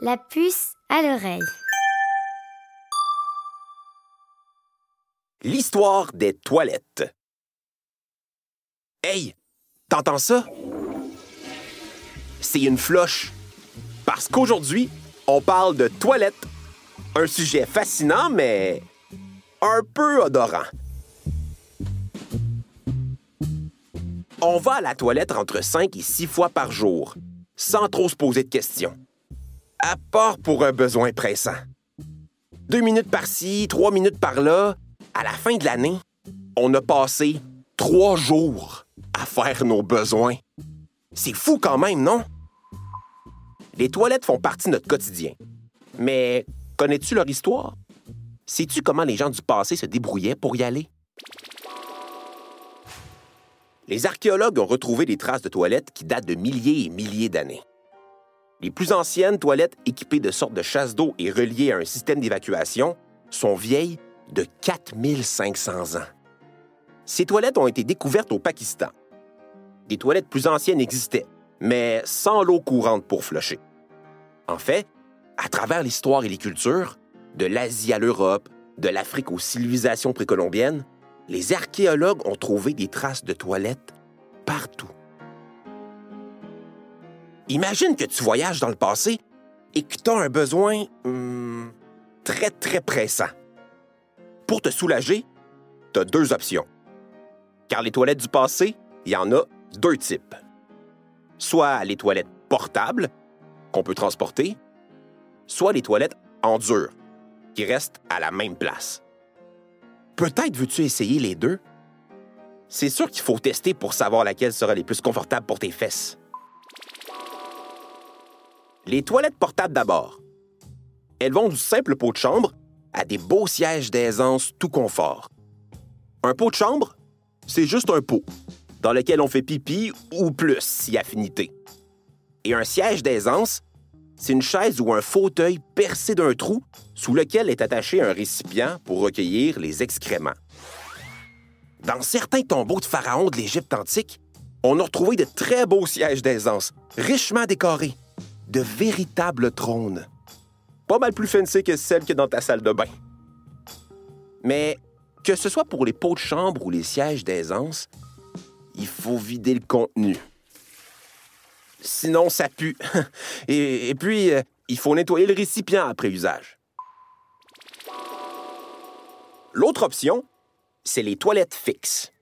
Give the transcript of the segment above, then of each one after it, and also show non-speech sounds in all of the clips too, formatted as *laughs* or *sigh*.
La puce à l'oreille. L'histoire des toilettes. Hey, t'entends ça? C'est une floche. Parce qu'aujourd'hui, on parle de toilettes. Un sujet fascinant, mais un peu odorant. On va à la toilette entre 5 et 6 fois par jour, sans trop se poser de questions. À part pour un besoin pressant. Deux minutes par-ci, trois minutes par-là, à la fin de l'année, on a passé trois jours à faire nos besoins. C'est fou quand même, non? Les toilettes font partie de notre quotidien. Mais connais-tu leur histoire? Sais-tu comment les gens du passé se débrouillaient pour y aller? Les archéologues ont retrouvé des traces de toilettes qui datent de milliers et milliers d'années. Les plus anciennes toilettes équipées de sortes de chasses d'eau et reliées à un système d'évacuation sont vieilles de 4500 ans. Ces toilettes ont été découvertes au Pakistan. Des toilettes plus anciennes existaient, mais sans l'eau courante pour flusher. En fait, à travers l'histoire et les cultures, de l'Asie à l'Europe, de l'Afrique aux civilisations précolombiennes, les archéologues ont trouvé des traces de toilettes partout. Imagine que tu voyages dans le passé et que tu as un besoin hmm, très, très pressant. Pour te soulager, tu as deux options. Car les toilettes du passé, il y en a deux types. Soit les toilettes portables, qu'on peut transporter, soit les toilettes en dur, qui restent à la même place. Peut-être veux-tu essayer les deux? C'est sûr qu'il faut tester pour savoir laquelle sera les plus confortable pour tes fesses. Les toilettes portables d'abord. Elles vont du simple pot de chambre à des beaux sièges d'aisance tout confort. Un pot de chambre, c'est juste un pot dans lequel on fait pipi ou plus si affinité. Et un siège d'aisance, c'est une chaise ou un fauteuil percé d'un trou sous lequel est attaché un récipient pour recueillir les excréments. Dans certains tombeaux de pharaons de l'Égypte antique, on a retrouvé de très beaux sièges d'aisance, richement décorés, de véritables trônes. Pas mal plus fancy que celles que dans ta salle de bain. Mais que ce soit pour les pots de chambre ou les sièges d'aisance, il faut vider le contenu. Sinon, ça pue. *laughs* Et, puis, euh, il faut nettoyer le récipient après usage. L'autre option, c'est les toilettes fixes.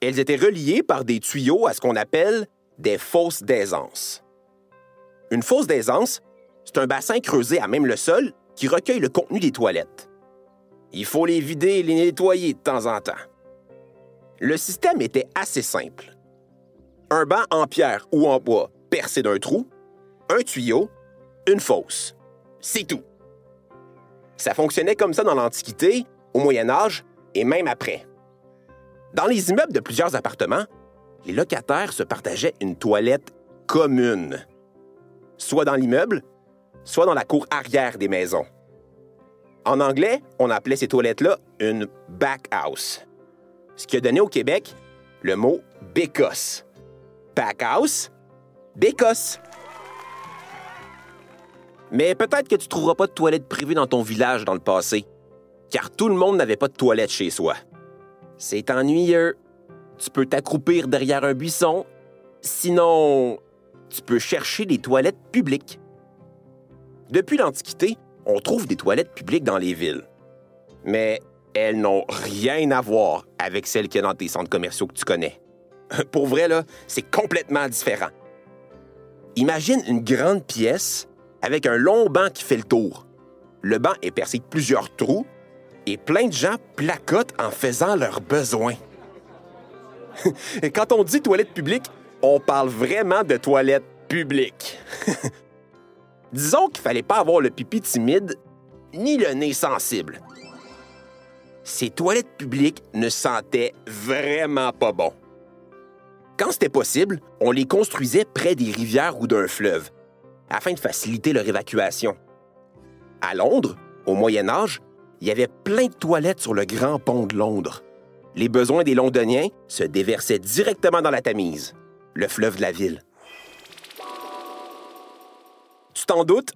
Elles étaient reliées par des tuyaux à ce qu'on appelle des fosses d'aisance. Une fosse d'aisance, c'est un bassin creusé à même le sol qui recueille le contenu des toilettes. Il faut les vider et les nettoyer de temps en temps. Le système était assez simple. Un banc en pierre ou en bois percé d'un trou, un tuyau, une fosse. C'est tout. Ça fonctionnait comme ça dans l'Antiquité, au Moyen Âge et même après. Dans les immeubles de plusieurs appartements, les locataires se partageaient une toilette commune, soit dans l'immeuble, soit dans la cour arrière des maisons. En anglais, on appelait ces toilettes-là une back house, ce qui a donné au Québec le mot bécosse. Back house, bécosse. Mais peut-être que tu trouveras pas de toilette privée dans ton village dans le passé, car tout le monde n'avait pas de toilette chez soi. C'est ennuyeux. Tu peux t'accroupir derrière un buisson. Sinon, tu peux chercher des toilettes publiques. Depuis l'Antiquité, on trouve des toilettes publiques dans les villes. Mais elles n'ont rien à voir avec celles qu'il y a dans tes centres commerciaux que tu connais. *laughs* Pour vrai, là, c'est complètement différent. Imagine une grande pièce avec un long banc qui fait le tour. Le banc est percé de plusieurs trous et plein de gens placotent en faisant leurs besoins. *laughs* quand on dit toilette publique, on parle vraiment de toilette publique. *laughs* Disons qu'il fallait pas avoir le pipi timide ni le nez sensible. Ces toilettes publiques ne sentaient vraiment pas bon. Quand c'était possible, on les construisait près des rivières ou d'un fleuve, afin de faciliter leur évacuation. À Londres, au Moyen Âge, il y avait plein de toilettes sur le grand pont de Londres. Les besoins des Londoniens se déversaient directement dans la Tamise, le fleuve de la ville. Tu t'en doutes,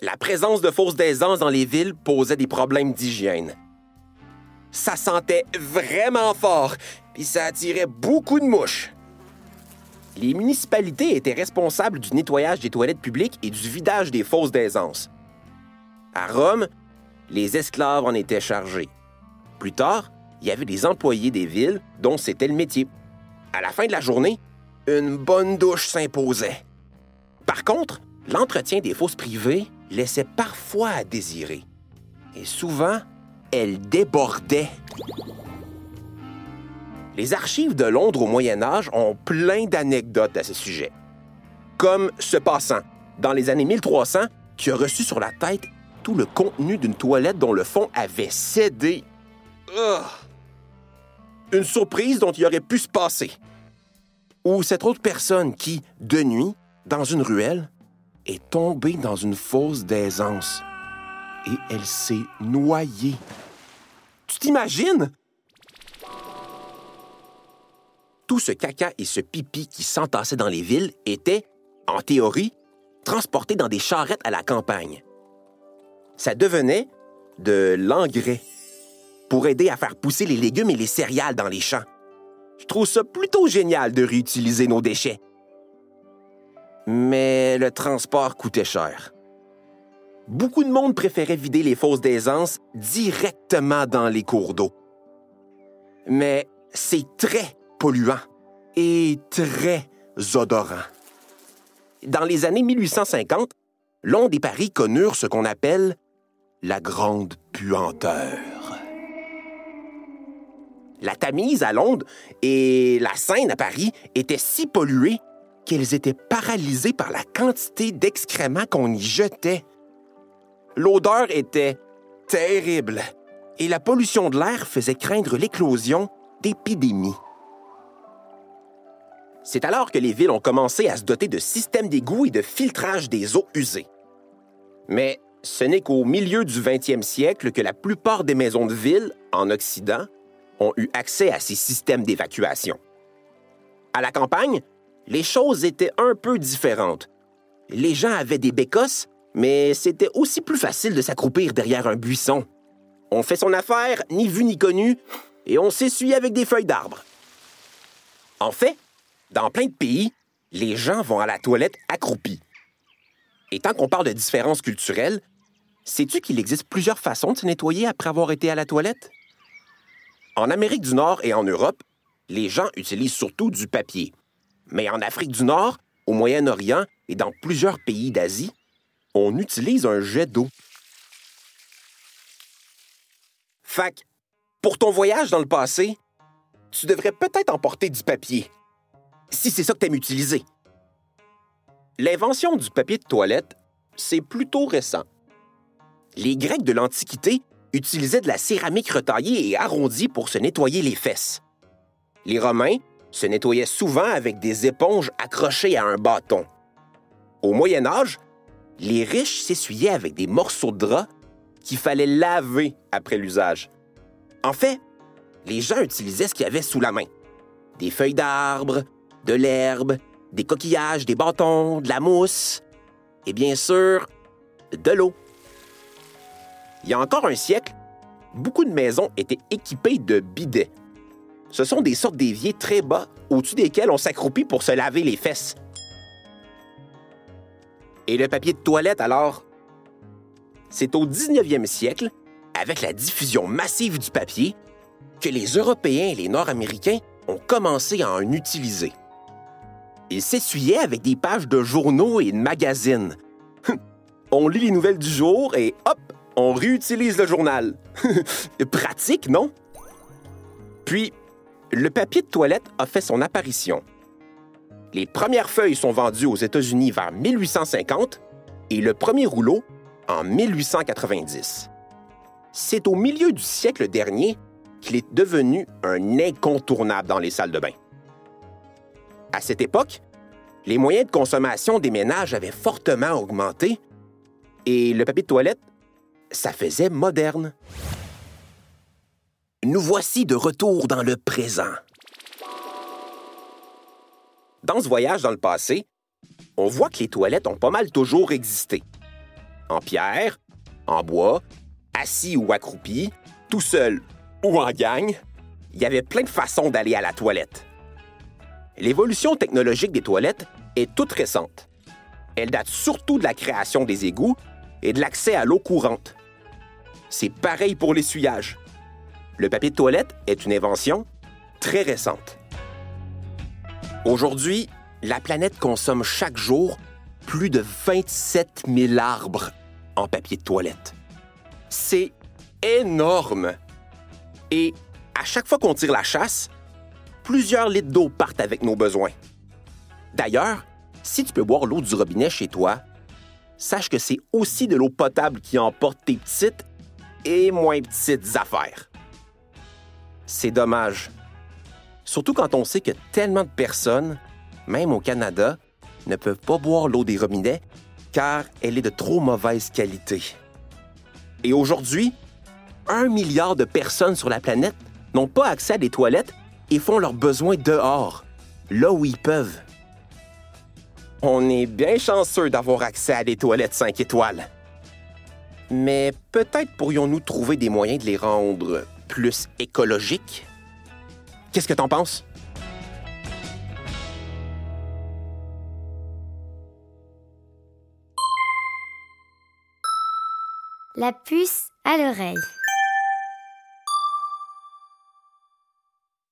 la présence de fausses d'aisance dans les villes posait des problèmes d'hygiène. Ça sentait vraiment fort, puis ça attirait beaucoup de mouches. Les municipalités étaient responsables du nettoyage des toilettes publiques et du vidage des fosses d'aisance. À Rome, les esclaves en étaient chargés. Plus tard, il y avait des employés des villes dont c'était le métier. À la fin de la journée, une bonne douche s'imposait. Par contre, l'entretien des fosses privées laissait parfois à désirer. Et souvent, elle débordait. Les archives de Londres au Moyen Âge ont plein d'anecdotes à ce sujet. Comme ce passant, dans les années 1300, qui a reçu sur la tête tout le contenu d'une toilette dont le fond avait cédé. Une surprise dont il aurait pu se passer. Ou cette autre personne qui, de nuit, dans une ruelle, est tombée dans une fosse d'aisance et elle s'est noyée. Tu t'imagines? Tout ce caca et ce pipi qui s'entassait dans les villes était, en théorie, transporté dans des charrettes à la campagne. Ça devenait de l'engrais pour aider à faire pousser les légumes et les céréales dans les champs. Je trouve ça plutôt génial de réutiliser nos déchets. Mais le transport coûtait cher. Beaucoup de monde préférait vider les fosses d'aisance directement dans les cours d'eau. Mais c'est très polluant et très odorant. Dans les années 1850, Londres et Paris connurent ce qu'on appelle la grande puanteur. La Tamise à Londres et la Seine à Paris étaient si polluées qu'elles étaient paralysées par la quantité d'excréments qu'on y jetait. L'odeur était terrible et la pollution de l'air faisait craindre l'éclosion d'épidémies. C'est alors que les villes ont commencé à se doter de systèmes d'égouts et de filtrage des eaux usées. Mais ce n'est qu'au milieu du 20e siècle que la plupart des maisons de ville, en Occident, ont eu accès à ces systèmes d'évacuation. À la campagne, les choses étaient un peu différentes. Les gens avaient des bécosses, mais c'était aussi plus facile de s'accroupir derrière un buisson. On fait son affaire, ni vu ni connu, et on s'essuie avec des feuilles d'arbre. En fait, dans plein de pays, les gens vont à la toilette accroupis. Et tant qu'on parle de différences culturelles, sais-tu qu'il existe plusieurs façons de se nettoyer après avoir été à la toilette? En Amérique du Nord et en Europe, les gens utilisent surtout du papier. Mais en Afrique du Nord, au Moyen-Orient et dans plusieurs pays d'Asie, on utilise un jet d'eau. Fac, pour ton voyage dans le passé, tu devrais peut-être emporter du papier, si c'est ça que tu aimes utiliser. L'invention du papier de toilette, c'est plutôt récent. Les Grecs de l'Antiquité utilisaient de la céramique retaillée et arrondie pour se nettoyer les fesses. Les Romains se nettoyaient souvent avec des éponges accrochées à un bâton. Au Moyen Âge, les riches s'essuyaient avec des morceaux de drap qu'il fallait laver après l'usage. En fait, les gens utilisaient ce qu'il y avait sous la main. Des feuilles d'arbres, de l'herbe, des coquillages, des bâtons, de la mousse et bien sûr, de l'eau. Il y a encore un siècle, beaucoup de maisons étaient équipées de bidets. Ce sont des sortes d'éviers très bas au-dessus desquels on s'accroupit pour se laver les fesses. Et le papier de toilette, alors? C'est au 19e siècle, avec la diffusion massive du papier, que les Européens et les Nord-Américains ont commencé à en utiliser. Ils s'essuyaient avec des pages de journaux et de magazines. *laughs* on lit les nouvelles du jour et hop, on réutilise le journal. *laughs* Pratique, non? Puis, le papier de toilette a fait son apparition. Les premières feuilles sont vendues aux États-Unis vers 1850 et le premier rouleau en 1890. C'est au milieu du siècle dernier qu'il est devenu un incontournable dans les salles de bain. À cette époque, les moyens de consommation des ménages avaient fortement augmenté et le papier de toilette ça faisait moderne. Nous voici de retour dans le présent. Dans ce voyage dans le passé, on voit que les toilettes ont pas mal toujours existé. en pierre, en bois, assis ou accroupi, tout seul ou en gang, il y avait plein de façons d'aller à la toilette. L'évolution technologique des toilettes est toute récente. Elle date surtout de la création des égouts et de l'accès à l'eau courante. C'est pareil pour l'essuyage. Le papier de toilette est une invention très récente. Aujourd'hui, la planète consomme chaque jour plus de 27 000 arbres en papier de toilette. C'est énorme. Et à chaque fois qu'on tire la chasse, plusieurs litres d'eau partent avec nos besoins. D'ailleurs, si tu peux boire l'eau du robinet chez toi, sache que c'est aussi de l'eau potable qui emporte tes petites et moins petites affaires. C'est dommage. Surtout quand on sait que tellement de personnes, même au Canada, ne peuvent pas boire l'eau des robinets car elle est de trop mauvaise qualité. Et aujourd'hui, un milliard de personnes sur la planète n'ont pas accès à des toilettes et font leurs besoins dehors, là où ils peuvent. On est bien chanceux d'avoir accès à des toilettes 5 étoiles. Mais peut-être pourrions-nous trouver des moyens de les rendre plus écologiques? Qu'est-ce que t'en penses? La puce à l'oreille.